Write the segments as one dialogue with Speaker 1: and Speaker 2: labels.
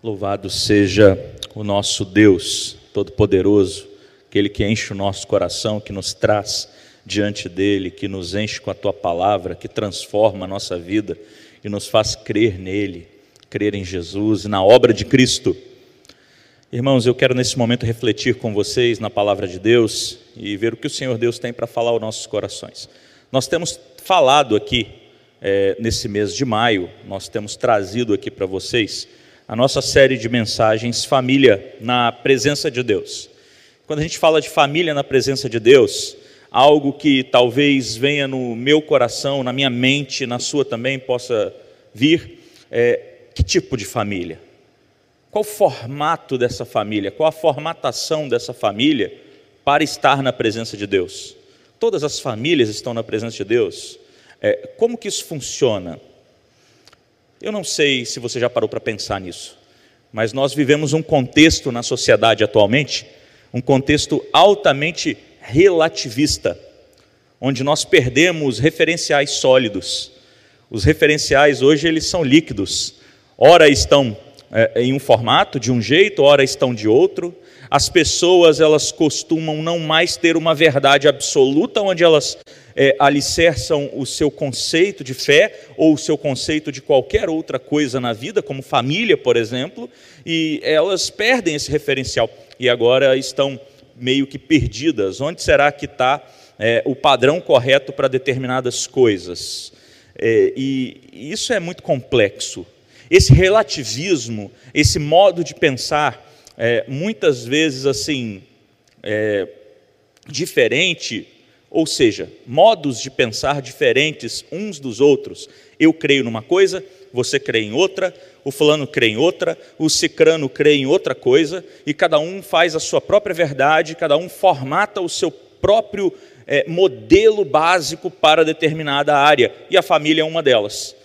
Speaker 1: Louvado seja o nosso Deus Todo-Poderoso, aquele que enche o nosso coração, que nos traz diante dele, que nos enche com a tua palavra, que transforma a nossa vida e nos faz crer nele, crer em Jesus e na obra de Cristo. Irmãos, eu quero nesse momento refletir com vocês na palavra de Deus e ver o que o Senhor Deus tem para falar aos nossos corações. Nós temos falado aqui, é, nesse mês de maio, nós temos trazido aqui para vocês a nossa série de mensagens Família na Presença de Deus. Quando a gente fala de família na presença de Deus, algo que talvez venha no meu coração, na minha mente, na sua também possa vir, é que tipo de família? Qual o formato dessa família? Qual a formatação dessa família para estar na presença de Deus? Todas as famílias estão na presença de Deus. É, como que isso funciona? Eu não sei se você já parou para pensar nisso, mas nós vivemos um contexto na sociedade atualmente, um contexto altamente relativista, onde nós perdemos referenciais sólidos. Os referenciais hoje eles são líquidos. Ora estão é, em um formato de um jeito, ora estão de outro. As pessoas elas costumam não mais ter uma verdade absoluta onde elas é, alicerçam o seu conceito de fé ou o seu conceito de qualquer outra coisa na vida, como família, por exemplo, e elas perdem esse referencial e agora estão meio que perdidas. Onde será que está é, o padrão correto para determinadas coisas? É, e isso é muito complexo. Esse relativismo, esse modo de pensar, é, muitas vezes assim, é, diferente ou seja, modos de pensar diferentes uns dos outros. Eu creio numa coisa, você crê em outra, o fulano crê em outra, o cicrano crê em outra coisa, e cada um faz a sua própria verdade, cada um formata o seu próprio é, modelo básico para determinada área, e a família é uma delas.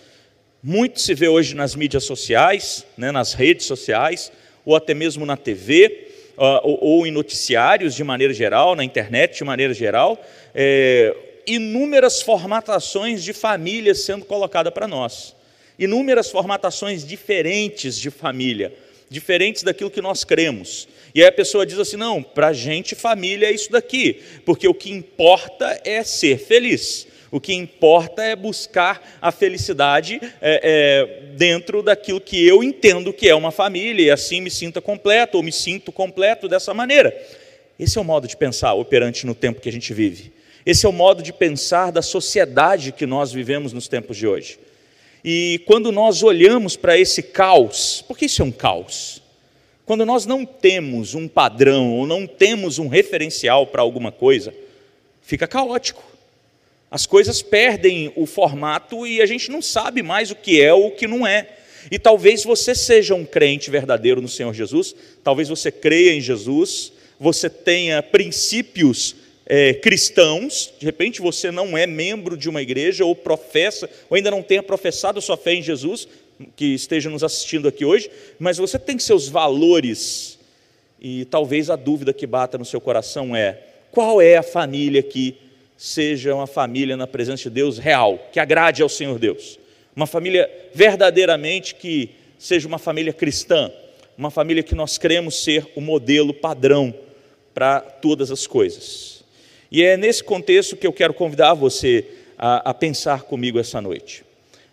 Speaker 1: Muito se vê hoje nas mídias sociais, né, nas redes sociais, ou até mesmo na TV, uh, ou, em noticiários de maneira geral, na internet de maneira geral, é, inúmeras formatações de famílias sendo colocadas para nós. Inúmeras formatações diferentes de família, diferentes daquilo que nós cremos. E aí a pessoa diz assim: não, para a gente família é isso daqui, porque o que importa é ser feliz. O que importa é buscar a felicidade é, é, dentro daquilo que eu entendo que é uma família, e assim me sinta completo, ou me sinto completo dessa maneira. Esse é o modo de pensar operante no tempo que a gente vive. Esse é o modo de pensar da sociedade que nós vivemos nos tempos de hoje. E quando nós olhamos para esse caos, porque isso é um caos? Quando nós não temos um padrão ou não temos um referencial para alguma coisa, fica caótico. As coisas perdem o formato e a gente não sabe mais o que é ou o que não é. E talvez você seja um crente verdadeiro no Senhor Jesus, talvez você creia em Jesus, você tenha princípios é, cristãos, de repente você não é membro de uma igreja ou professa, ou ainda não tenha professado sua fé em Jesus, que esteja nos assistindo aqui hoje, mas você tem seus valores, e talvez a dúvida que bata no seu coração é: qual é a família que seja uma família na presença de Deus real, que agrade ao Senhor Deus? Uma família verdadeiramente que seja uma família cristã, uma família que nós cremos ser o modelo padrão para todas as coisas. E é nesse contexto que eu quero convidar você a, a pensar comigo essa noite,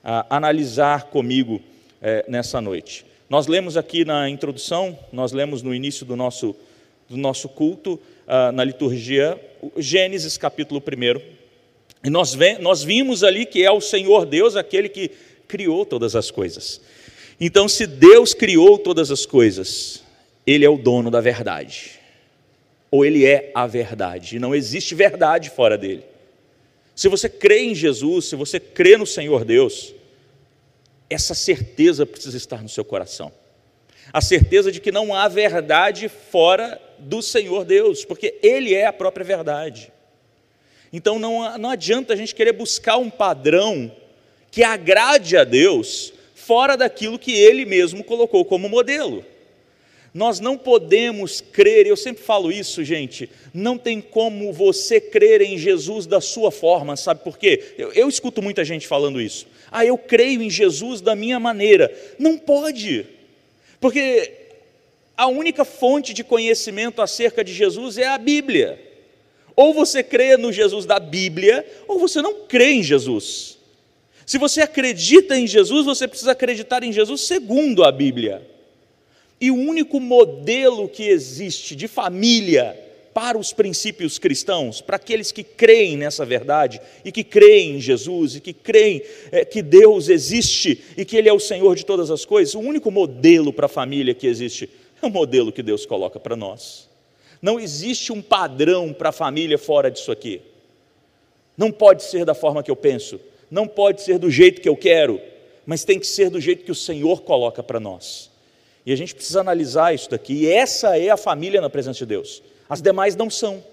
Speaker 1: a analisar comigo é, nessa noite. Nós lemos aqui na introdução, nós lemos no início do nosso, do nosso culto, uh, na liturgia, Gênesis capítulo 1. E nós, vem, nós vimos ali que é o Senhor Deus aquele que criou todas as coisas. Então, se Deus criou todas as coisas, Ele é o dono da verdade ou ele é a verdade, e não existe verdade fora dele. Se você crê em Jesus, se você crê no Senhor Deus, essa certeza precisa estar no seu coração. A certeza de que não há verdade fora do Senhor Deus, porque Ele é a própria verdade. Então não, não adianta a gente querer buscar um padrão que agrade a Deus fora daquilo que Ele mesmo colocou como modelo. Nós não podemos crer, eu sempre falo isso, gente, não tem como você crer em Jesus da sua forma, sabe por quê? Eu, eu escuto muita gente falando isso. Ah, eu creio em Jesus da minha maneira. Não pode, Porque a única fonte de conhecimento acerca de Jesus é a Bíblia. Ou você crê no Jesus da Bíblia, ou você não crê em Jesus. Se você acredita em Jesus, você precisa acreditar em Jesus segundo a Bíblia. E o único modelo que existe de família para os princípios cristãos, para aqueles que creem nessa verdade e que creem em Jesus e que creem é, que Deus existe e que Ele é o Senhor de todas as coisas, o único modelo para a família que existe é o modelo que Deus coloca para nós. Não existe um padrão para a família fora disso aqui. Não pode ser da forma que eu penso, não pode ser do jeito que eu quero, mas tem que ser do jeito que o Senhor coloca para nós. E a gente precisa analisar isso daqui. E essa é a família na presença de Deus. As demais não são.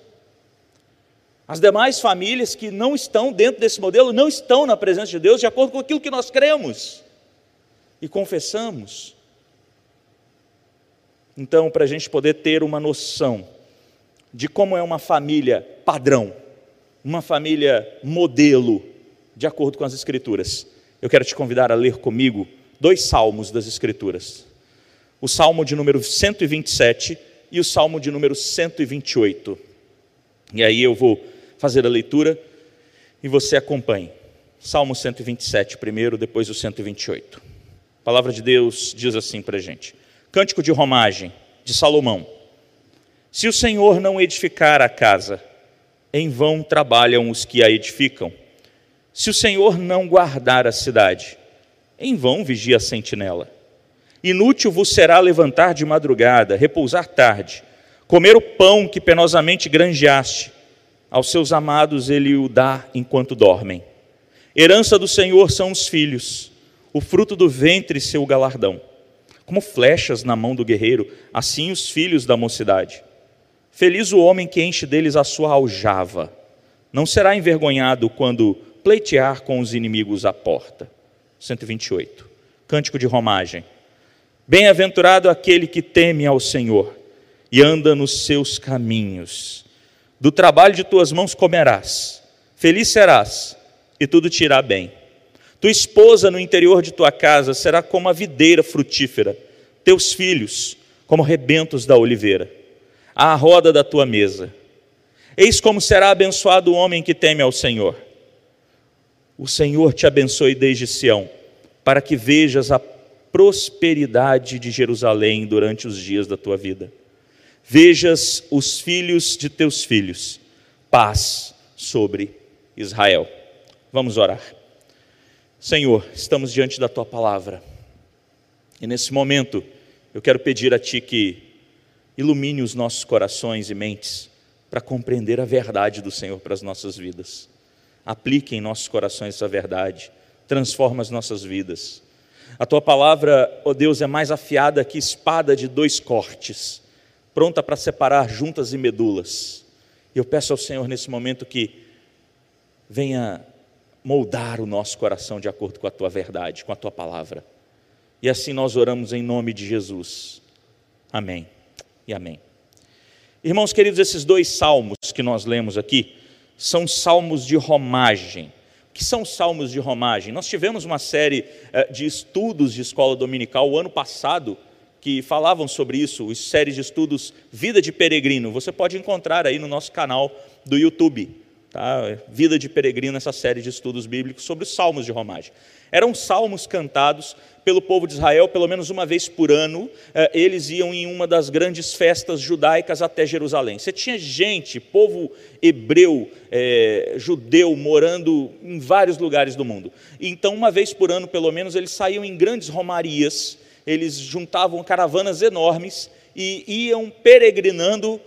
Speaker 1: As demais famílias que não estão dentro desse modelo não estão na presença de Deus de acordo com aquilo que nós cremos e confessamos. Então, para a gente poder ter uma noção de como é uma família padrão, uma família modelo, de acordo com as Escrituras, eu quero te convidar a ler comigo dois salmos das Escrituras: o salmo de número 127 e o salmo de número 128. E aí eu vou fazer a leitura e você acompanhe. Salmo 127 primeiro, depois o 128. A palavra de Deus diz assim para a gente. Cântico de romagem de Salomão. Se o Senhor não edificar a casa, em vão trabalham os que a edificam. Se o Senhor não guardar a cidade, em vão vigia a sentinela. Inútil vos será levantar de madrugada, repousar tarde, comer o pão que penosamente granjeaste. Aos seus amados ele o dá enquanto dormem. Herança do Senhor são os filhos, o fruto do ventre seu galardão como flechas na mão do guerreiro, assim os filhos da mocidade. Feliz o homem que enche deles a sua aljava. Não será envergonhado quando pleitear com os inimigos à porta. 128. Cântico de romagem. Bem-aventurado aquele que teme ao Senhor e anda nos seus caminhos. Do trabalho de tuas mãos comerás, feliz serás, e tudo te irá bem. Tua esposa no interior de tua casa será como a videira frutífera, teus filhos como rebentos da oliveira, à roda da tua mesa. Eis como será abençoado o homem que teme ao Senhor. O Senhor te abençoe desde Sião, para que vejas a prosperidade de Jerusalém durante os dias da tua vida. Vejas os filhos de teus filhos, paz sobre Israel. Vamos orar. Senhor, estamos diante da tua palavra. E nesse momento, eu quero pedir a ti que ilumine os nossos corações e mentes para compreender a verdade do Senhor para as nossas vidas. Aplique em nossos corações essa verdade, transforma as nossas vidas. A tua palavra, ó oh Deus, é mais afiada que espada de dois cortes, pronta para separar juntas e medulas. E eu peço ao Senhor nesse momento que venha moldar o nosso coração de acordo com a tua verdade, com a tua palavra. E assim nós oramos em nome de Jesus. Amém e amém. Irmãos queridos, esses dois salmos que nós lemos aqui são salmos de romagem. O que são salmos de romagem? Nós tivemos uma série eh, de estudos de escola dominical o ano passado que falavam sobre isso, as séries de estudos Vida de Peregrino. Você pode encontrar aí no nosso canal do YouTube. Tá? Vida de Peregrino, essa série de estudos bíblicos sobre os salmos de romagem. Eram salmos cantados pelo povo de Israel, pelo menos uma vez por ano, eh, eles iam em uma das grandes festas judaicas até Jerusalém. Você tinha gente, povo hebreu, é, judeu, morando em vários lugares do mundo. Então, uma vez por ano, pelo menos, eles saíam em grandes romarias, eles juntavam caravanas enormes e iam peregrinando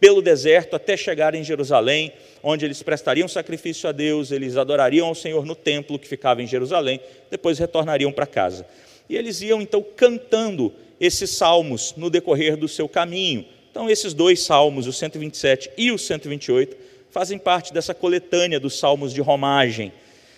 Speaker 1: pelo deserto até chegar em Jerusalém, onde eles prestariam sacrifício a Deus, eles adorariam ao Senhor no templo que ficava em Jerusalém, depois retornariam para casa. E eles iam então cantando esses salmos no decorrer do seu caminho. Então, esses dois salmos, o 127 e o 128, fazem parte dessa coletânea dos salmos de romagem.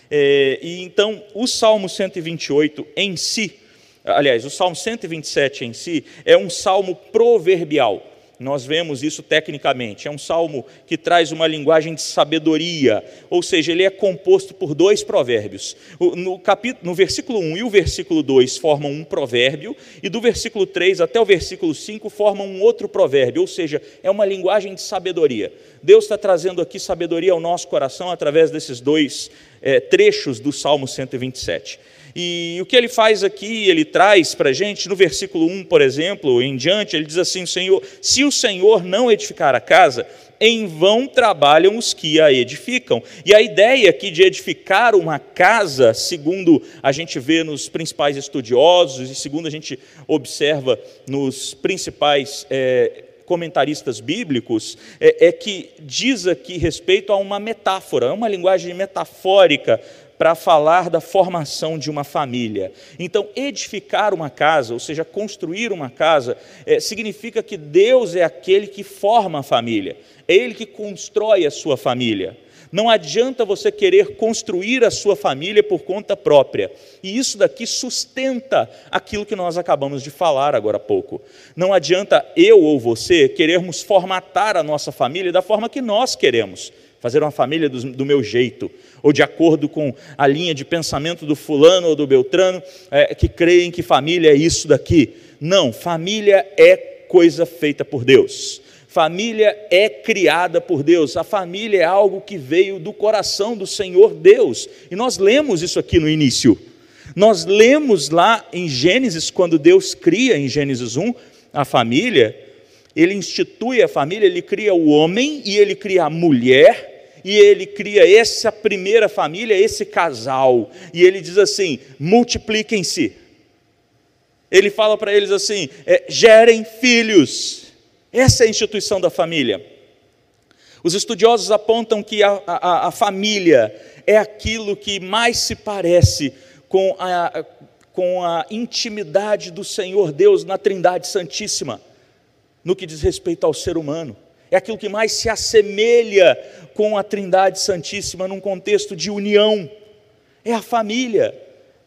Speaker 1: É, e então, o salmo 128 em si, aliás, o salmo 127 em si, é um salmo proverbial nós vemos isso tecnicamente. É um salmo que traz uma linguagem de sabedoria, ou seja, ele é composto por dois provérbios. No, capítulo, no versículo 1 e o versículo 2 formam um provérbio, e do versículo 3 até o versículo 5 formam um outro provérbio, ou seja, é uma linguagem de sabedoria. Deus está trazendo aqui sabedoria ao nosso coração através desses dois é, trechos do Salmo 127. E o que ele faz aqui, ele traz para a gente, no versículo 1, por exemplo, em diante, ele diz assim: Senhor, se o Senhor não edificar a casa, em vão trabalham os que a edificam. E a ideia aqui de edificar uma casa, segundo a gente vê nos principais estudiosos e segundo a gente observa nos principais é, comentaristas bíblicos, é, é que diz aqui respeito a uma metáfora, uma linguagem metafórica para falar da formação de uma família. Então, edificar uma casa, ou seja, construir uma casa, é, significa que Deus é aquele que forma a família, é Ele que constrói a sua família. Não adianta você querer construir a sua família por conta própria. E isso daqui sustenta aquilo que nós acabamos de falar agora há pouco. Não adianta eu ou você querermos formatar a nossa família da forma que nós queremos fazer uma família do, do, meu jeito, ou de acordo com a linha de pensamento do fulano ou do Beltrano, é, que creem que família é isso daqui. Não, família é coisa feita por Deus. Família é criada por Deus. A família é algo que veio do coração do Senhor Deus. E nós lemos isso aqui no início. Nós lemos lá em Gênesis, quando Deus cria, em Gênesis 1, a família, ele institui a família, ele cria o homem e ele cria a mulher e ele cria essa primeira família, esse casal, e ele diz assim: multipliquem-se. Ele fala para eles assim: é, gerem filhos. Essa é a instituição da família. Os estudiosos apontam que a, a, a família é aquilo que mais se parece com a, com a intimidade do Senhor Deus na Trindade Santíssima, no que diz respeito ao ser humano é aquilo que mais se assemelha com a Trindade Santíssima num contexto de união. É a família,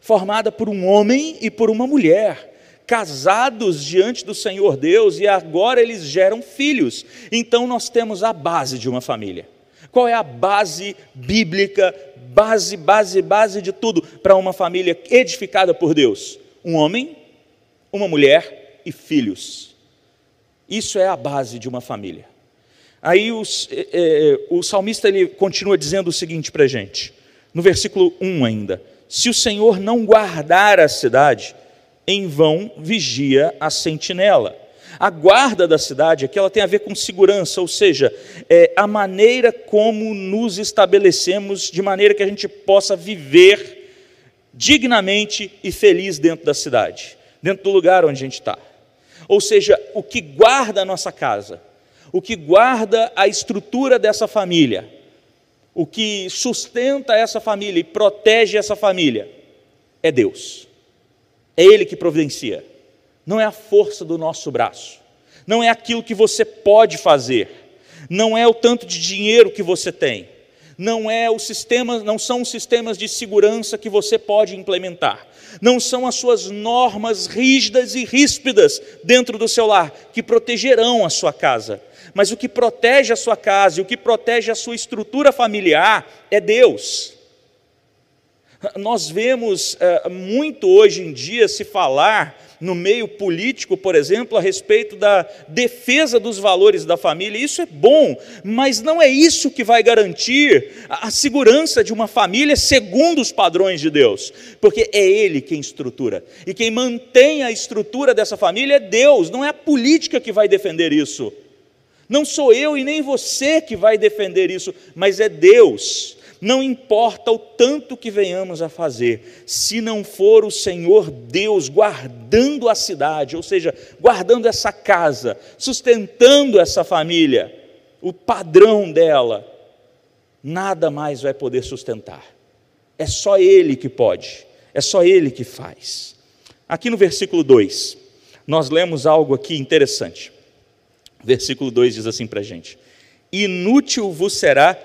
Speaker 1: formada por um homem e por uma mulher, casados diante do Senhor Deus e agora eles geram filhos. Então nós temos a base de uma família. Qual é a base bíblica, base, base, base de tudo para uma família edificada por Deus? Um homem, uma mulher e filhos. Isso é a base de uma família. Aí os, é, é, o salmista ele continua dizendo o seguinte para a gente, no versículo 1 ainda: Se o Senhor não guardar a cidade, em vão vigia a sentinela. A guarda da cidade aqui ela tem a ver com segurança, ou seja, é a maneira como nos estabelecemos de maneira que a gente possa viver dignamente e feliz dentro da cidade, dentro do lugar onde a gente está. Ou seja, o que guarda a nossa casa o que guarda a estrutura dessa família, o que sustenta essa família e protege essa família, é Deus. É Ele que providencia. Não é a força do nosso braço, não é aquilo que você pode fazer, não é o tanto de dinheiro que você tem, não é o sistema, não são os sistemas de segurança que você pode implementar, não são as suas normas rígidas e ríspidas dentro do seu lar que protegerão a sua casa, mas o que protege a sua casa e o que protege a sua estrutura familiar é Deus. Nós vemos é, muito hoje em dia se falar no meio político, por exemplo, a respeito da defesa dos valores da família. Isso é bom, mas não é isso que vai garantir a segurança de uma família segundo os padrões de Deus, porque é Ele quem estrutura. E quem mantém a estrutura dessa família é Deus, não é a política que vai defender isso. Não sou eu e nem você que vai defender isso, mas é Deus. Não importa o tanto que venhamos a fazer, se não for o Senhor Deus guardando a cidade, ou seja, guardando essa casa, sustentando essa família, o padrão dela, nada mais vai poder sustentar. É só Ele que pode, é só Ele que faz. Aqui no versículo 2, nós lemos algo aqui interessante. Versículo 2 diz assim para a gente: Inútil vos será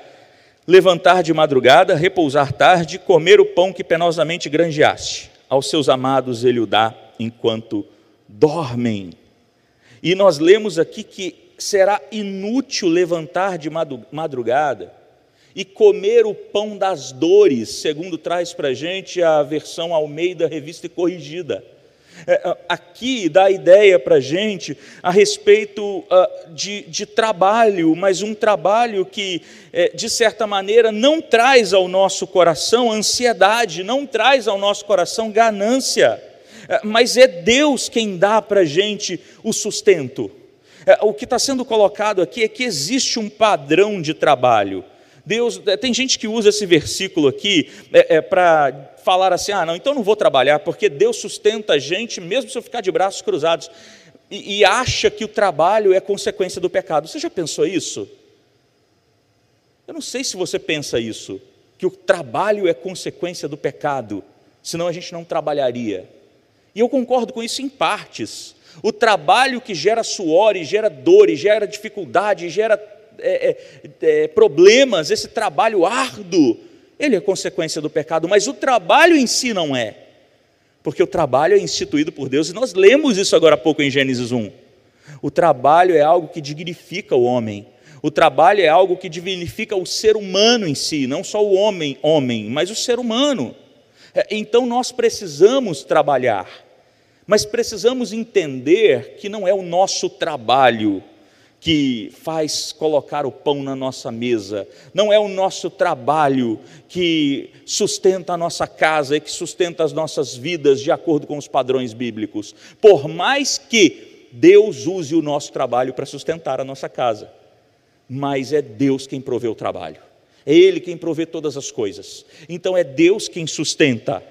Speaker 1: levantar de madrugada, repousar tarde, comer o pão que penosamente granjeaste. Aos seus amados ele o dá enquanto dormem. E nós lemos aqui que será inútil levantar de madrugada e comer o pão das dores, segundo traz para a gente a versão Almeida Revista e Corrigida. É, aqui dá ideia para a gente a respeito uh, de, de, trabalho, mas um trabalho que, é, de certa maneira, não traz ao nosso coração ansiedade, não traz ao nosso coração ganância, é, mas é Deus quem dá para a gente o sustento. O que está sendo colocado aqui é que existe um padrão de trabalho. Deus, é, tem gente que usa esse versículo aqui é, é, para falar assim: ah, não, então não vou trabalhar, porque Deus sustenta a gente, mesmo se eu ficar de braços cruzados, e, e acha que o trabalho é consequência do pecado. Você já pensou isso? Eu não sei se você pensa isso, que o trabalho é consequência do pecado, senão a gente não trabalharia. E eu concordo com isso em partes. O trabalho que gera suor, e gera dor, e gera dificuldade, e gera é, é, é, problemas, esse trabalho árduo, ele é consequência do pecado, mas o trabalho em si não é, porque o trabalho é instituído por Deus, e nós lemos isso agora há pouco em Gênesis 1. O trabalho é algo que dignifica o homem, o trabalho é algo que dignifica o ser humano em si, não só o homem, homem, mas o ser humano. É, então nós precisamos trabalhar, mas precisamos entender que não é o nosso trabalho que faz colocar o pão na nossa mesa, não é o nosso trabalho que sustenta a nossa casa e que sustenta as nossas vidas de acordo com os padrões bíblicos, por mais que Deus use o nosso trabalho para sustentar a nossa casa, mas é Deus quem provê o trabalho, é Ele quem provê todas as coisas, então é Deus quem sustenta.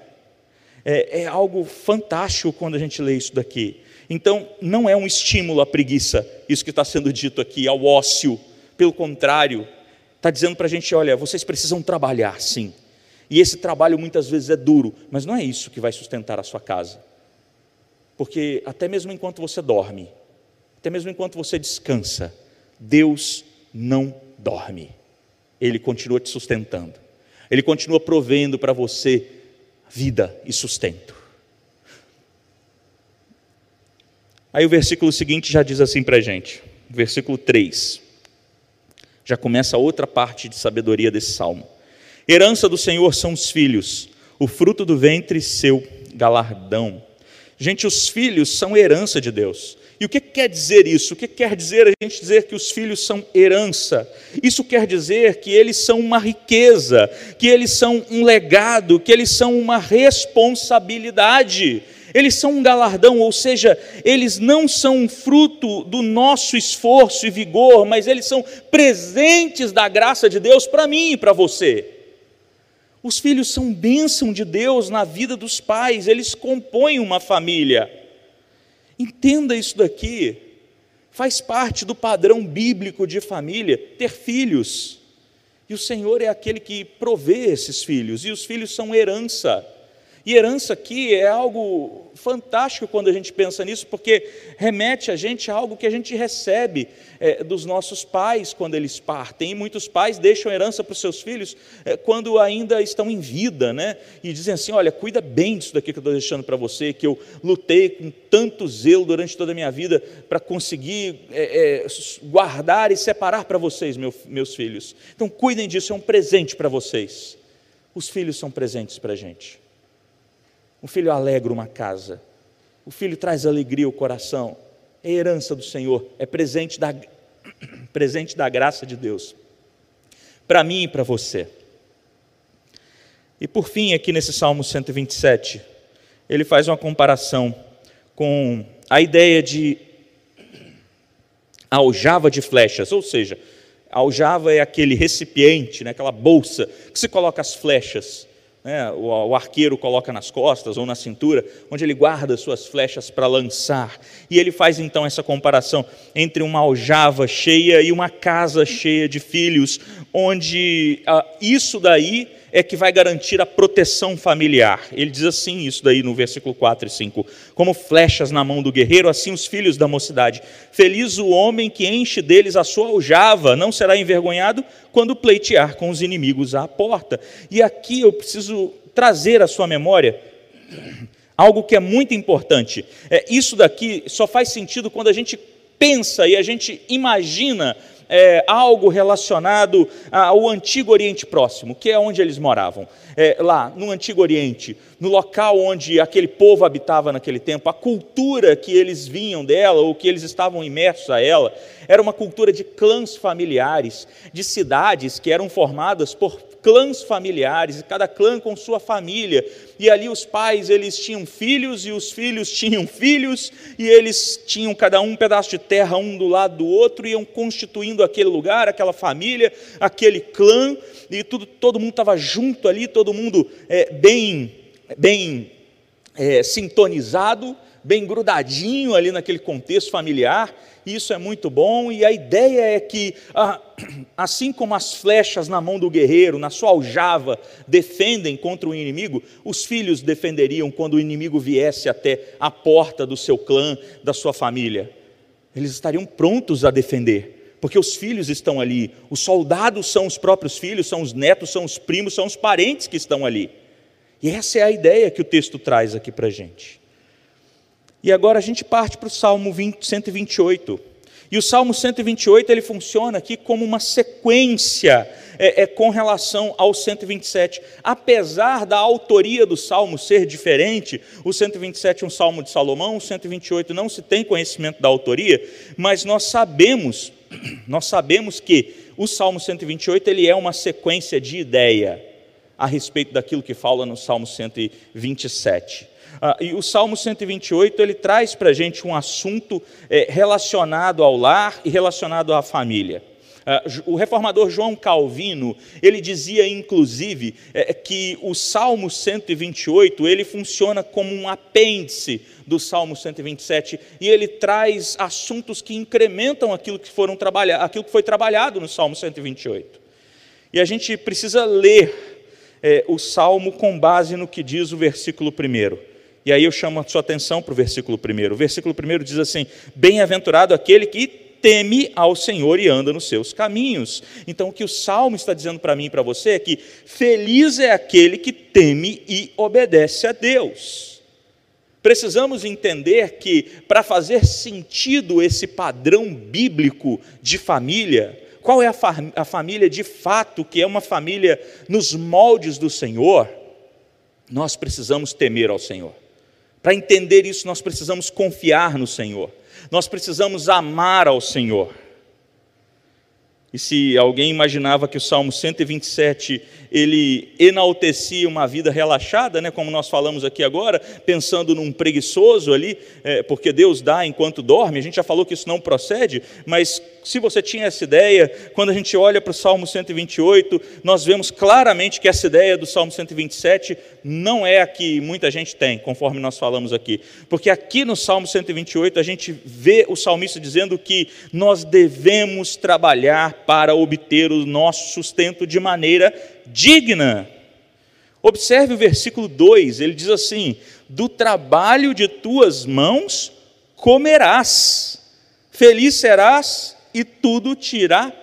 Speaker 1: É, é algo fantástico quando a gente lê isso daqui. Então, não é um estímulo à preguiça, isso que está sendo dito aqui, ao ócio. Pelo contrário, está dizendo para a gente: olha, vocês precisam trabalhar, sim. E esse trabalho muitas vezes é duro, mas não é isso que vai sustentar a sua casa. Porque até mesmo enquanto você dorme, até mesmo enquanto você descansa, Deus não dorme. Ele continua te sustentando. Ele continua provendo para você vida e sustento. Aí o versículo seguinte já diz assim para a gente, versículo 3. Já começa outra parte de sabedoria desse salmo. Herança do Senhor são os filhos, o fruto do ventre seu galardão. Gente, os filhos são herança de Deus. E o que quer dizer isso? O que quer dizer a gente dizer que os filhos são herança? Isso quer dizer que eles são uma riqueza, que eles são um legado, que eles são uma responsabilidade eles são um galardão, ou seja, eles não são um fruto do nosso esforço e vigor, mas eles são presentes da graça de Deus para mim e para você. Os filhos são bênção de Deus na vida dos pais, eles compõem uma família. Entenda isso daqui, faz parte do padrão bíblico de família ter filhos. E o Senhor é aquele que provê esses filhos, e os filhos são herança. E herança aqui é algo fantástico quando a gente pensa nisso, porque remete a gente a algo que a gente recebe é, dos nossos pais quando eles partem. E muitos pais deixam herança para os seus filhos é, quando ainda estão em vida, né? E dizem assim: olha, cuida bem disso daqui que eu estou deixando para você, que eu lutei com tanto zelo durante toda a minha vida para conseguir é, é guardar e separar para vocês, meu, meus filhos. Então, cuidem disso, é um presente para vocês. Os filhos são presentes para a gente. Um filho alegra uma casa. O filho traz alegria ao coração. É herança do Senhor, é presente da, presente da graça de Deus. Para mim e para você. E por fim, aqui nesse Salmo 127, ele faz uma comparação com a ideia de aljava de flechas, ou seja, aljava é aquele recipiente, né, aquela bolsa que se coloca as flechas né, o, o, arqueiro coloca nas costas ou na cintura, onde ele guarda suas flechas para lançar. E ele faz então essa comparação entre uma aljava cheia e uma casa cheia de filhos, onde ah, isso daí é que vai garantir a proteção familiar. Ele diz assim, isso daí no versículo 4 e 5: Como flechas na mão do guerreiro, assim os filhos da mocidade. Feliz o homem que enche deles a sua aljava, não será envergonhado quando pleitear com os inimigos à porta. E aqui eu preciso trazer à sua memória algo que é muito importante. É, isso daqui só faz sentido quando a gente pensa e a gente imagina é, algo relacionado ao Antigo Oriente Próximo, que é onde eles moravam. É, lá, no Antigo Oriente, no local onde aquele povo habitava naquele tempo, a cultura que eles vinham dela, ou que eles estavam imersos a ela, era uma cultura de clãs familiares, de cidades que eram formadas por clãs familiares, cada clã com sua família. E ali os pais, eles tinham filhos e os filhos tinham filhos, e eles tinham cada um um pedaço de terra um do lado do outro, e iam constituindo aquele lugar, aquela família, aquele clã, e tudo, todo mundo estava junto ali, todo mundo é, bem, bem é, sintonizado, bem grudadinho ali naquele contexto familiar, isso é muito bom, e a ideia é que, ah, assim como as flechas na mão do guerreiro, na sua aljava, defendem contra o inimigo, os filhos defenderiam quando o inimigo viesse até a porta do seu clã, da sua família. Eles estariam prontos a defender, porque os filhos estão ali, os soldados são os próprios filhos, são os netos, são os primos, são os parentes que estão ali. E essa é a ideia que o texto traz aqui para a gente. E agora a gente parte para o Salmo 20, 128. E o Salmo 128 ele funciona aqui como uma sequência é, é, com relação ao 127. Apesar da autoria do Salmo ser diferente, o 127 é um Salmo de Salomão, o 128 não se tem conhecimento da autoria, mas nós sabemos, nós sabemos que o Salmo 128 ele é uma sequência de ideia a respeito daquilo que fala no Salmo 127. Ah, e o Salmo 128 ele traz para a gente um assunto é, relacionado ao lar e relacionado à família. Ah, o reformador João Calvino ele dizia inclusive é, que o Salmo 128 ele funciona como um apêndice do Salmo 127 e ele traz assuntos que incrementam aquilo que foram trabalhar, aquilo que foi trabalhado no Salmo 128. E a gente precisa ler é, o Salmo com base no que diz o versículo primeiro. E aí eu chamo a sua atenção para o versículo primeiro. O versículo primeiro diz assim: Bem-aventurado aquele que teme ao Senhor e anda nos seus caminhos. Então, o que o salmo está dizendo para mim e para você é que feliz é aquele que teme e obedece a Deus. Precisamos entender que, para fazer sentido esse padrão bíblico de família, qual é a, a família de fato, que é uma família nos moldes do Senhor, nós precisamos temer ao Senhor. Para entender isso, nós precisamos confiar no Senhor, nós precisamos amar ao Senhor. E se alguém imaginava que o Salmo 127 ele enaltecia uma vida relaxada, né, como nós falamos aqui agora, pensando num preguiçoso ali, é, porque Deus dá enquanto dorme, a gente já falou que isso não procede, mas se você tinha essa ideia, quando a gente olha para o Salmo 128, nós vemos claramente que essa ideia do Salmo 127 não é a que muita gente tem, conforme nós falamos aqui, porque aqui no Salmo 128 a gente vê o salmista dizendo que nós devemos trabalhar para obter o nosso sustento de maneira digna. Observe o versículo 2, ele diz assim: Do trabalho de tuas mãos comerás, feliz serás e tudo te irá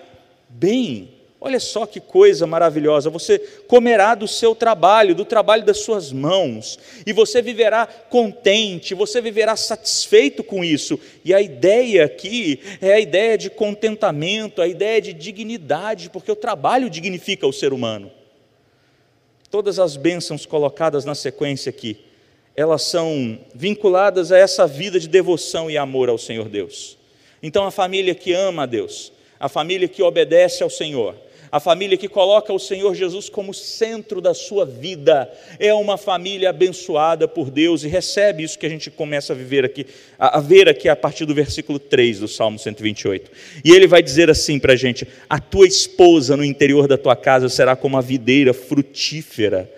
Speaker 1: bem. Olha só que coisa maravilhosa. Você comerá do seu trabalho, do trabalho das suas mãos, e você viverá contente, você viverá satisfeito com isso. E a ideia aqui é a ideia de contentamento, a ideia de dignidade, porque o trabalho dignifica o ser humano. Todas as bênçãos colocadas na sequência aqui, elas são vinculadas a essa vida de devoção e amor ao Senhor Deus. Então, a família que ama a Deus, a família que obedece ao Senhor, a família que coloca o Senhor Jesus como centro da sua vida é uma família abençoada por Deus e recebe isso que a gente começa a viver aqui, a, ver aqui a partir do versículo 3 do Salmo 128. E ele vai dizer assim para a gente: A tua esposa no interior da tua casa será como a videira frutífera.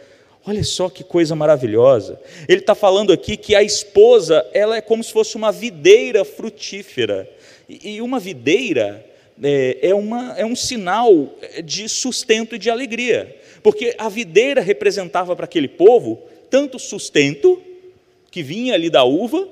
Speaker 1: Olha só que coisa maravilhosa. Ele está falando aqui que a esposa ela é como se fosse uma videira frutífera. E uma videira é, é, uma, é um sinal de sustento e de alegria, porque a videira representava para aquele povo tanto sustento, que vinha ali da uva,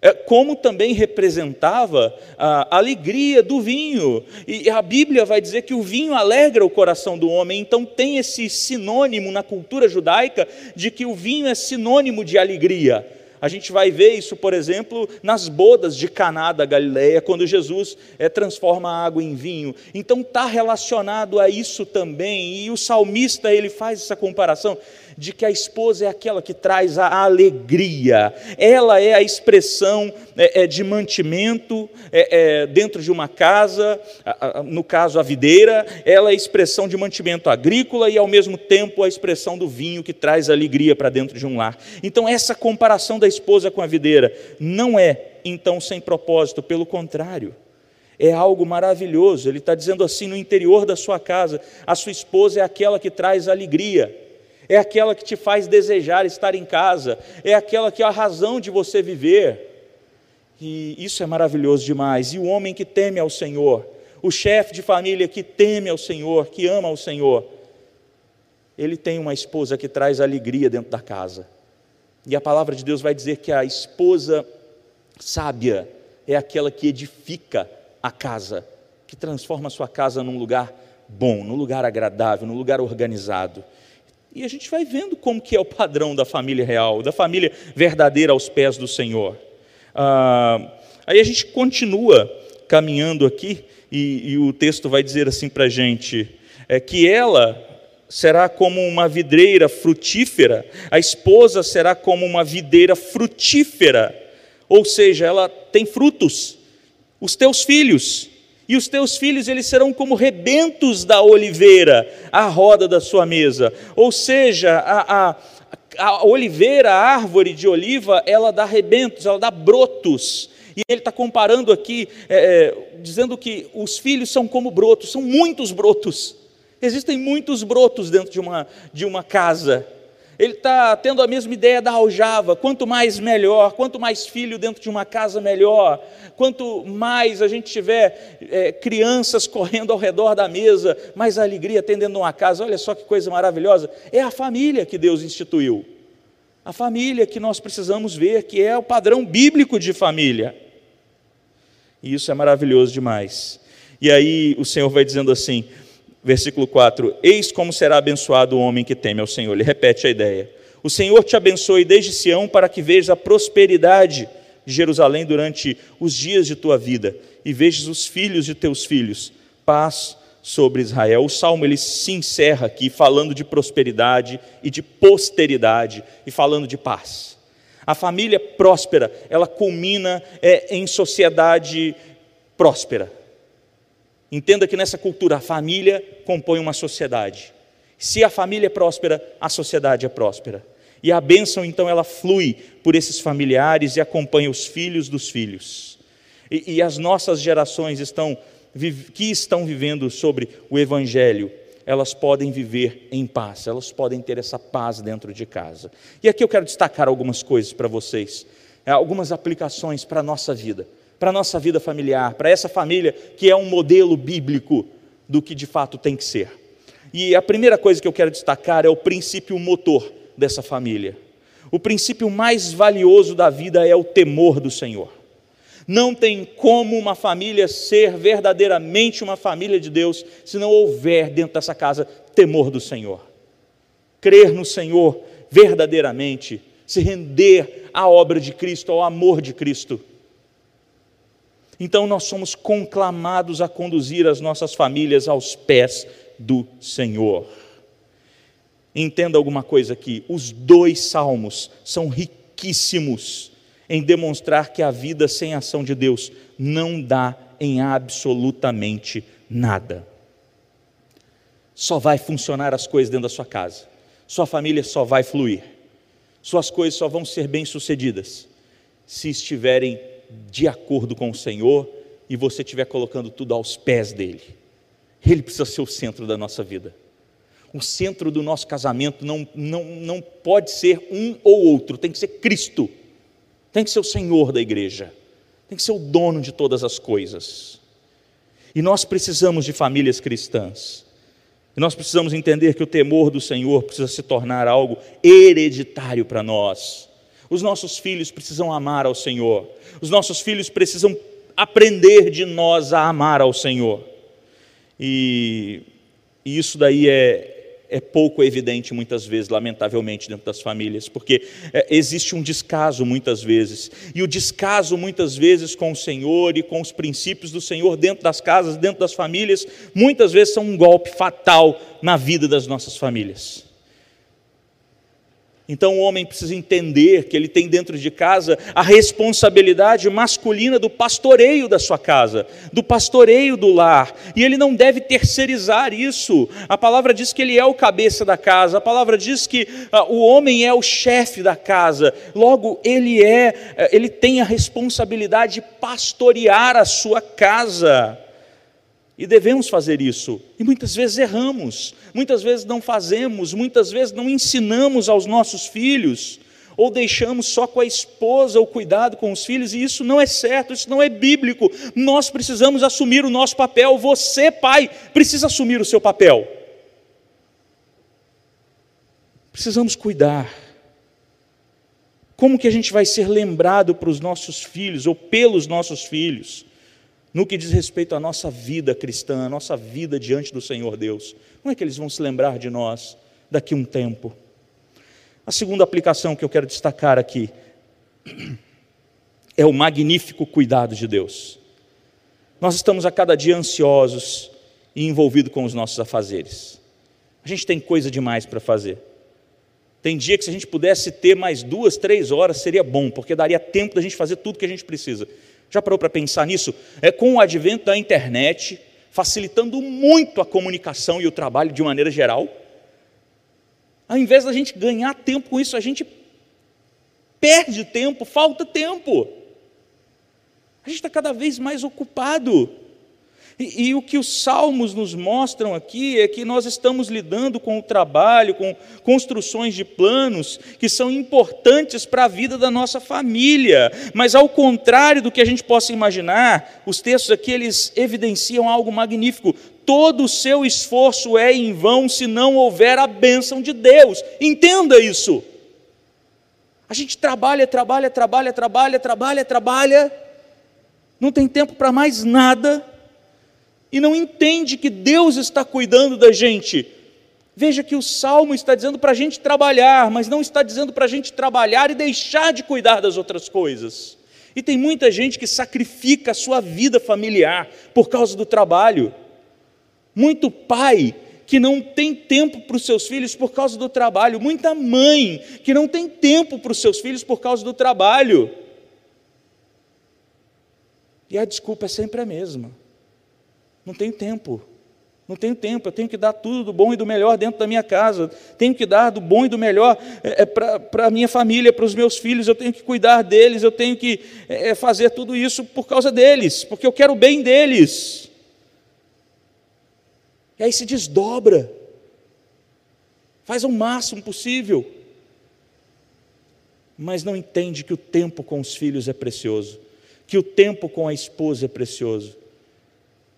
Speaker 1: é, como também representava a alegria do vinho. E a Bíblia vai dizer que o vinho alegra o coração do homem, então tem esse sinônimo na cultura judaica de que o vinho é sinônimo de alegria. A gente vai ver isso, por exemplo, nas bodas de Caná da Galileia, quando Jesus é, transforma a água em vinho. Então está relacionado a isso também. E o salmista ele faz essa comparação de que a esposa é aquela que traz a alegria. Ela é a expressão é, é, de mantimento é, dentro de uma casa, no caso a videira, ela é a expressão de mantimento agrícola e ao mesmo tempo a expressão do vinho que traz alegria para dentro de um lar. Então essa comparação da esposa com a videira não é então sem propósito, pelo contrário é algo maravilhoso. Ele está dizendo assim: no interior da sua casa, a sua esposa é aquela que traz alegria é aquela que te faz desejar estar em casa, é aquela que é a razão de você viver. E isso é maravilhoso demais. E o homem que teme ao Senhor, o chefe de família que teme ao Senhor, que ama ao Senhor, ele tem uma esposa que traz alegria dentro da casa. E a palavra de Deus vai dizer que a esposa sábia é aquela que edifica a casa, que transforma a sua casa num lugar bom, num lugar agradável, num lugar organizado. E a gente vai vendo como que é o padrão da família real, da família verdadeira aos pés do Senhor. Ah, aí a gente continua caminhando aqui, e, e o texto vai dizer assim para a gente: é que ela será como uma vidreira frutífera, a esposa será como uma videira frutífera, ou seja, ela tem frutos, os teus filhos e os teus filhos eles serão como rebentos da oliveira à roda da sua mesa. Ou seja, a, a, a oliveira, a árvore de oliva, ela dá rebentos, ela dá brotos. E ele está comparando aqui, é, é, dizendo que os filhos são como brotos, são muitos brotos. Existem muitos brotos dentro de uma, de uma casa. Ele está tendo a mesma ideia da aljava: quanto mais melhor, quanto mais filho dentro de uma casa, melhor. Quanto mais a gente tiver é, crianças correndo ao redor da mesa, mais alegria atendendo uma casa. Olha só que coisa maravilhosa. É a família que Deus instituiu. A família que nós precisamos ver, que é o padrão bíblico de família. E isso é maravilhoso demais. E aí o Senhor vai dizendo assim: versículo 4: Eis como será abençoado o homem que teme ao Senhor. Ele repete a ideia. O Senhor te abençoe desde Sião para que vejas a prosperidade de Jerusalém durante os dias de tua vida e vejas os filhos de teus filhos. Paz sobre Israel. O salmo ele se encerra aqui falando de prosperidade e de posteridade e falando de paz. A família próspera, ela culmina é, em sociedade próspera. Entenda que nessa cultura a família compõe uma sociedade. Se a família é próspera, a sociedade é próspera. E a bênção, então, ela flui por esses familiares e acompanha os filhos dos filhos. E, e as nossas gerações estão, que estão vivendo sobre o Evangelho, elas podem viver em paz, elas podem ter essa paz dentro de casa. E aqui eu quero destacar algumas coisas para vocês, algumas aplicações para a nossa vida para a nossa vida familiar, para essa família que é um modelo bíblico do que de fato tem que ser. E a primeira coisa que eu quero destacar é o princípio motor dessa família. O princípio mais valioso da vida é o temor do Senhor. Não tem como uma família ser verdadeiramente uma família de Deus se não houver dentro dessa casa temor do Senhor. Crer no Senhor verdadeiramente, se render à obra de Cristo, ao amor de Cristo então nós somos conclamados a conduzir as nossas famílias aos pés do Senhor. Entenda alguma coisa aqui: os dois salmos são riquíssimos em demonstrar que a vida sem ação de Deus não dá em absolutamente nada. Só vai funcionar as coisas dentro da sua casa, sua família só vai fluir, suas coisas só vão ser bem-sucedidas se estiverem de acordo com o Senhor e você estiver colocando tudo aos pés dele. Ele precisa ser o centro da nossa vida. O centro do nosso casamento não, não, não pode ser um ou outro, tem que ser Cristo, tem que ser o Senhor da igreja, tem que ser o dono de todas as coisas. E nós precisamos de famílias cristãs. E nós precisamos entender que o temor do Senhor precisa se tornar algo hereditário para nós. Os nossos filhos precisam amar ao Senhor. Os nossos filhos precisam aprender de nós a amar ao Senhor. E, e isso daí é, é pouco evidente muitas vezes, lamentavelmente, dentro das famílias, porque é, existe um descaso muitas vezes, e o descaso muitas vezes com o Senhor e com os princípios do Senhor dentro das casas, dentro das famílias, muitas vezes são um golpe fatal na vida das nossas famílias. Então o homem precisa entender que ele tem dentro de casa a responsabilidade masculina do pastoreio da sua casa, do pastoreio do lar, e ele não deve terceirizar isso. A palavra diz que ele é o cabeça da casa, a palavra diz que ah, o homem é o chefe da casa. Logo, ele é, eh, ele tem a responsabilidade de pastorear a sua casa. E devemos fazer isso. E muitas vezes erramos, muitas vezes não fazemos, muitas vezes não ensinamos aos nossos filhos, ou deixamos só com a esposa o cuidado com os filhos, e isso não é certo, isso não é bíblico. Nós precisamos assumir o nosso papel. Você, pai, precisa assumir o seu papel. Precisamos cuidar. Como que a gente vai ser lembrado para os nossos filhos ou pelos nossos filhos? No que diz respeito à nossa vida cristã, à nossa vida diante do Senhor Deus. Como é que eles vão se lembrar de nós daqui a um tempo? A segunda aplicação que eu quero destacar aqui é o magnífico cuidado de Deus. Nós estamos a cada dia ansiosos e envolvidos com os nossos afazeres. A gente tem coisa demais para fazer. Tem dia que se a gente pudesse ter mais duas, três horas, seria bom, porque daria tempo da gente fazer tudo que a gente precisa. Já parou para pensar nisso? É com o advento da internet, facilitando muito a comunicação e o trabalho de maneira geral. Ao invés da gente ganhar tempo com isso, a gente perde tempo, falta tempo. A gente está cada vez mais ocupado. E, e, o que os salmos nos mostram aqui é que nós estamos lidando com o trabalho, com construções de planos que são importantes para a vida da nossa família. Mas ao contrário do que a gente possa imaginar, os textos aqui eles evidenciam algo magnífico. Todo o seu esforço é em vão se não houver a bênção de Deus. Entenda isso. A gente trabalha, trabalha, trabalha, trabalha, trabalha, trabalha, não tem tempo para mais nada e não entende que Deus está cuidando da gente. Veja que o salmo está dizendo para a gente trabalhar, mas não está dizendo para a gente trabalhar e deixar de cuidar das outras coisas. E tem muita gente que sacrifica a sua vida familiar por causa do trabalho. Muito pai que não tem tempo para os seus filhos por causa do trabalho. Muita mãe que não tem tempo para os seus filhos por causa do trabalho. E a desculpa é sempre a mesma. Não tenho tempo. Não tenho tempo, eu tenho que dar tudo do bom e do melhor dentro da minha casa, tenho que dar do bom e do melhor é, é para a minha família, para os meus filhos, eu tenho que cuidar deles, eu tenho que é, é, fazer tudo isso por causa deles, porque eu quero o bem deles. E aí se desdobra, faz o máximo possível, mas não entende que o tempo com os filhos é precioso, que o tempo com a esposa é precioso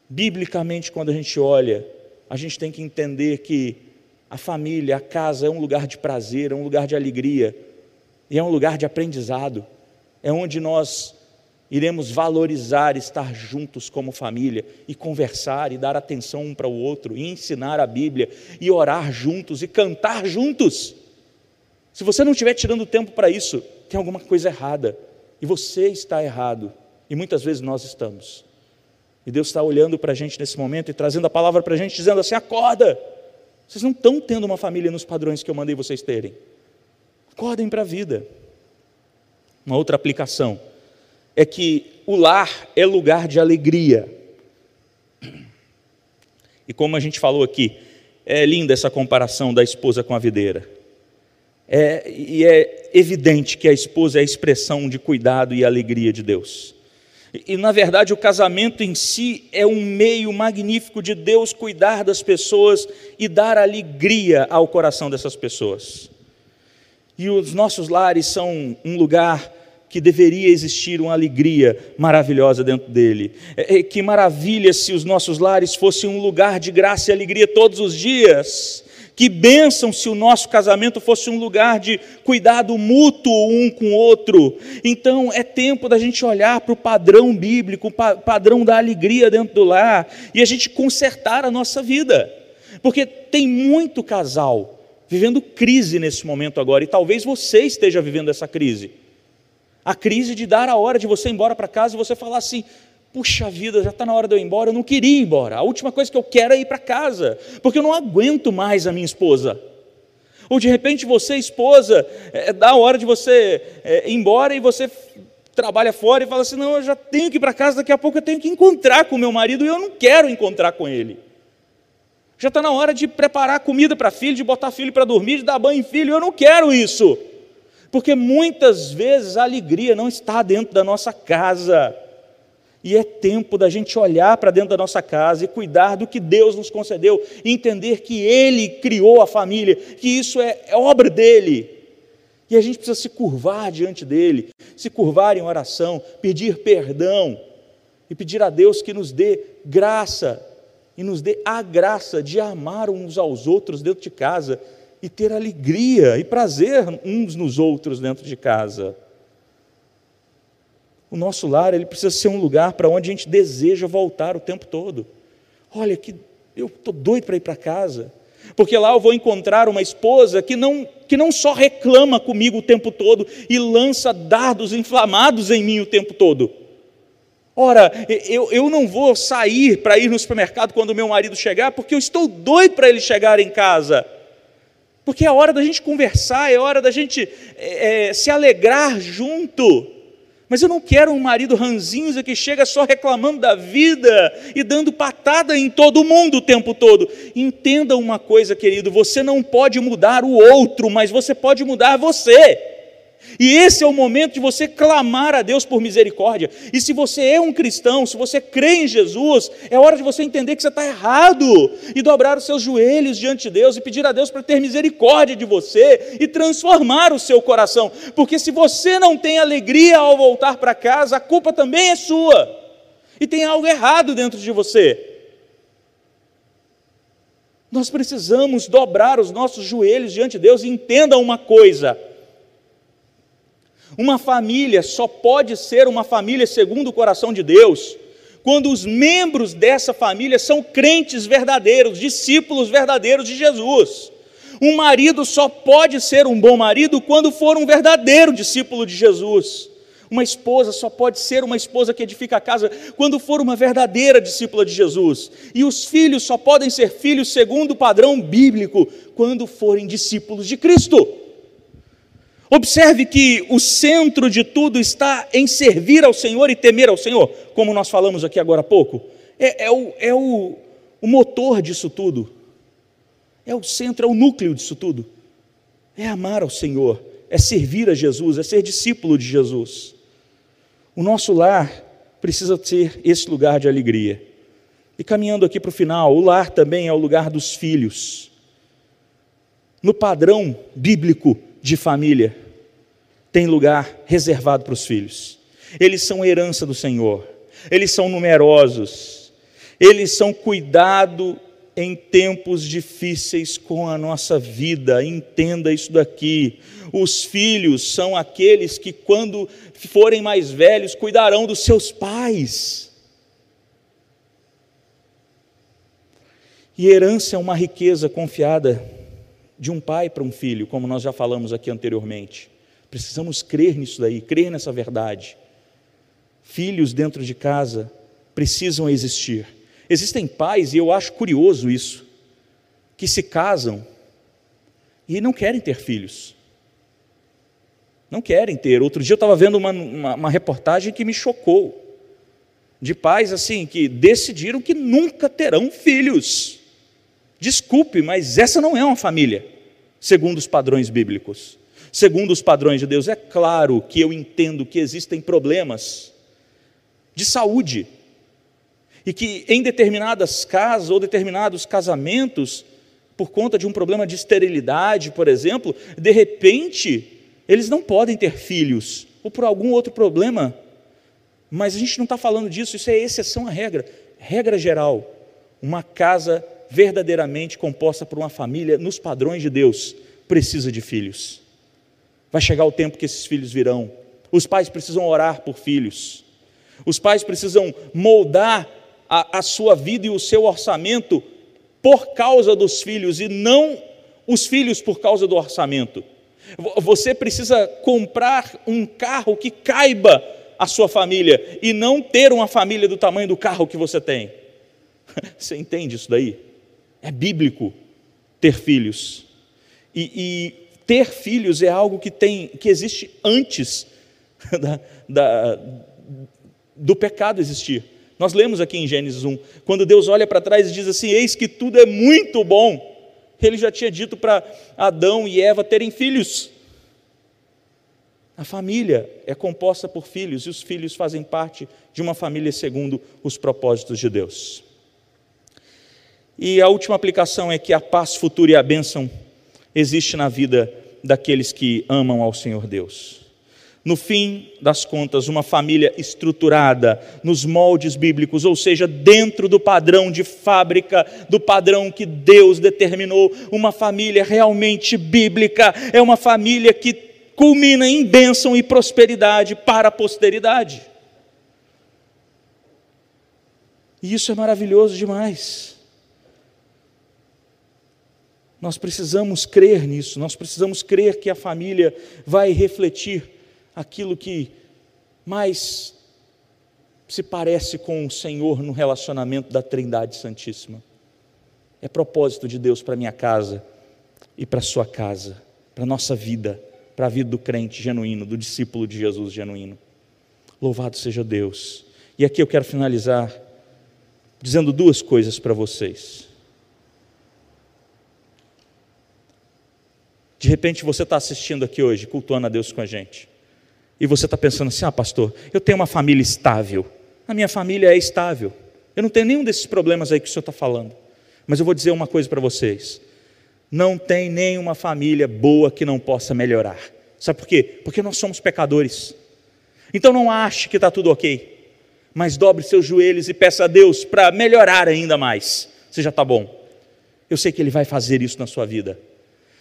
Speaker 1: Biblicamente, quando a gente olha, a gente tem que entender que a família, a casa é um lugar de prazer, é um lugar de alegria, e é um lugar de aprendizado, é onde nós iremos valorizar estar juntos como família e conversar e dar atenção um para o outro, e ensinar a Bíblia, e orar juntos e cantar juntos. Se você não estiver tirando tempo para isso, tem alguma coisa errada, e você está errado, e muitas vezes nós estamos. E Deus está olhando para a gente nesse momento e trazendo a palavra para a gente, dizendo assim: acorda! Vocês não estão tendo uma família nos padrões que eu mandei vocês terem. Acordem para a vida. Uma outra aplicação é que o lar é lugar de alegria. E como a gente falou aqui, é linda essa comparação da esposa com a videira. É, e é evidente que a esposa é a expressão de cuidado e alegria de Deus. E, na verdade, o casamento em si é um meio magnífico de Deus cuidar das pessoas e dar alegria ao coração dessas pessoas. E os nossos lares são um lugar que deveria existir uma alegria maravilhosa dentro dele. É, é, que maravilha se os nossos lares fossem um lugar de graça e alegria todos os dias. Que bênção se o nosso casamento fosse um lugar de cuidado mútuo um com o outro. Então é tempo da gente olhar para o padrão bíblico, o padrão da alegria dentro do lar, e a gente consertar a nossa vida. Porque tem muito casal vivendo crise nesse momento agora, e talvez você esteja vivendo essa crise. A crise de dar a hora de você ir embora para casa e você falar assim: puxa vida, já está na hora de eu ir embora, eu não queria ir embora. A última coisa que eu quero é ir para casa, porque eu não aguento mais a minha esposa. Ou de repente você, esposa, é, dá a hora de você é, ir embora e você trabalha fora e fala assim: não, eu já tenho que ir para casa, daqui a pouco eu tenho que encontrar com meu marido e eu não quero encontrar com ele. Já está na hora de preparar comida para filho, de botar filho para dormir, de dar banho em filho, eu não quero isso. Porque muitas vezes a alegria não está dentro da nossa casa. E é tempo da gente olhar para dentro da nossa casa e cuidar do que Deus nos concedeu, entender que Ele criou a família, que isso é, é obra dele. E a gente precisa se curvar diante dele, se curvar em oração, pedir perdão e pedir a Deus que nos dê graça e nos dê a graça de amar uns aos outros dentro de casa e ter alegria e prazer uns nos outros dentro de casa. O nosso lar ele precisa ser um lugar para onde a gente deseja voltar o tempo todo. Olha que eu estou doido para ir para casa, porque lá eu vou encontrar uma esposa que não, que não só reclama comigo o tempo todo e lança dardos inflamados em mim o tempo todo. Ora, eu, eu não vou sair para ir no supermercado quando meu marido chegar, porque eu estou doido para ele chegar em casa. Porque é hora da gente conversar, é hora da gente é, se alegrar junto. Mas eu não quero um marido ranzinza que chega só reclamando da vida e dando patada em todo mundo o tempo todo. Entenda uma coisa, querido: você não pode mudar o outro, mas você pode mudar você. E esse é o momento de você clamar a Deus por misericórdia. E se você é um cristão, se você crê em Jesus, é hora de você entender que você está errado e dobrar os seus joelhos diante de Deus e pedir a Deus para ter misericórdia de você e transformar o seu coração. Porque se você não tem alegria ao voltar para casa, a culpa também é sua. E tem algo errado dentro de você. Nós precisamos dobrar os nossos joelhos diante de Deus e entenda uma coisa uma família só pode ser uma família segundo o coração de Deus quando os membros dessa família são crentes verdadeiros, discípulos verdadeiros de Jesus. Um marido só pode ser um bom marido quando for um verdadeiro discípulo de Jesus. Uma esposa só pode ser uma esposa que edifica a casa quando for uma verdadeira discípula de Jesus. E os filhos só podem ser filhos segundo o padrão bíblico quando forem discípulos de Cristo. Observe que o centro de tudo está em servir ao Senhor e temer ao Senhor, como nós falamos aqui agora há pouco. É, é, o, é o, o motor disso tudo, é o centro, é o núcleo disso tudo. É amar ao Senhor, é servir a Jesus, é ser discípulo de Jesus. O nosso lar precisa ser esse lugar de alegria. E caminhando aqui para o final, o lar também é o lugar dos filhos. No padrão bíblico de família tem lugar reservado para os filhos. Eles são herança do Senhor, eles são numerosos, eles são cuidado em tempos difíceis com a nossa vida, entenda isso daqui. Os filhos são aqueles que, quando forem mais velhos, cuidarão dos seus pais. E herança é uma riqueza confiada de um pai para um filho, como nós já falamos aqui anteriormente. Precisamos crer nisso daí, crer nessa verdade. Filhos dentro de casa precisam existir. Existem pais, e eu acho curioso isso, que se casam e não querem ter filhos. Não querem ter. Outro dia eu estava vendo uma, uma, uma reportagem que me chocou. De pais assim que decidiram que nunca terão filhos. Desculpe, mas essa não é uma família, segundo os padrões bíblicos. Segundo os padrões de Deus, é claro que eu entendo que existem problemas de saúde e que em determinadas casas ou determinados casamentos, por conta de um problema de esterilidade, por exemplo, de repente eles não podem ter filhos ou por algum outro problema. Mas a gente não está falando disso, isso é exceção à regra. Regra geral: uma casa verdadeiramente composta por uma família nos padrões de Deus, precisa de filhos. Vai chegar o tempo que esses filhos virão. Os pais precisam orar por filhos. Os pais precisam moldar a, a sua vida e o seu orçamento por causa dos filhos e não os filhos por causa do orçamento. Você precisa comprar um carro que caiba a sua família e não ter uma família do tamanho do carro que você tem. Você entende isso daí? É bíblico ter filhos. E, e ter filhos é algo que tem, que existe antes da, da, do pecado existir. Nós lemos aqui em Gênesis 1, quando Deus olha para trás e diz assim: Eis que tudo é muito bom. Ele já tinha dito para Adão e Eva terem filhos. A família é composta por filhos e os filhos fazem parte de uma família segundo os propósitos de Deus. E a última aplicação é que a paz futura e a bênção existe na vida daqueles que amam ao Senhor Deus. No fim das contas, uma família estruturada nos moldes bíblicos, ou seja, dentro do padrão de fábrica, do padrão que Deus determinou, uma família realmente bíblica, é uma família que culmina em bênção e prosperidade para a posteridade. E isso é maravilhoso demais. Nós precisamos crer nisso, nós precisamos crer que a família vai refletir aquilo que mais se parece com o Senhor no relacionamento da Trindade Santíssima. É propósito de Deus para minha casa e para sua casa, para nossa vida, para a vida do crente genuíno, do discípulo de Jesus genuíno. Louvado seja Deus. E aqui eu quero finalizar dizendo duas coisas para vocês. De repente você está assistindo aqui hoje, cultuando a Deus com a gente. E você está pensando assim: ah, pastor, eu tenho uma família estável. A minha família é estável. Eu não tenho nenhum desses problemas aí que o senhor está falando. Mas eu vou dizer uma coisa para vocês: não tem nenhuma família boa que não possa melhorar. Sabe por quê? Porque nós somos pecadores. Então não ache que está tudo ok, mas dobre seus joelhos e peça a Deus para melhorar ainda mais. Você já está bom. Eu sei que Ele vai fazer isso na sua vida.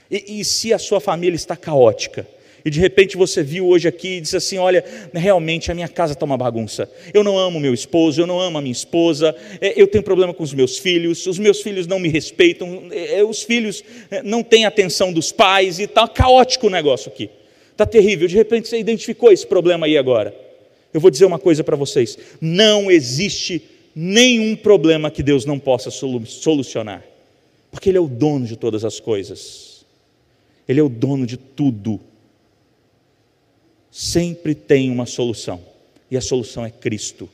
Speaker 1: E, e se a sua família está caótica, e de repente você viu hoje aqui e disse assim: Olha, realmente a minha casa está uma bagunça. Eu não amo meu esposo, eu não amo a minha esposa, é, eu tenho problema com os meus filhos, os meus filhos não me respeitam, é, é, os filhos não têm atenção dos pais e está caótico o negócio aqui. Está terrível. De repente você identificou esse problema aí agora. Eu vou dizer uma coisa para vocês: não existe nenhum problema que Deus não possa solucionar, porque Ele é o dono de todas as coisas, Ele é o dono de tudo sempre tem uma solução, e a solução é Cristo.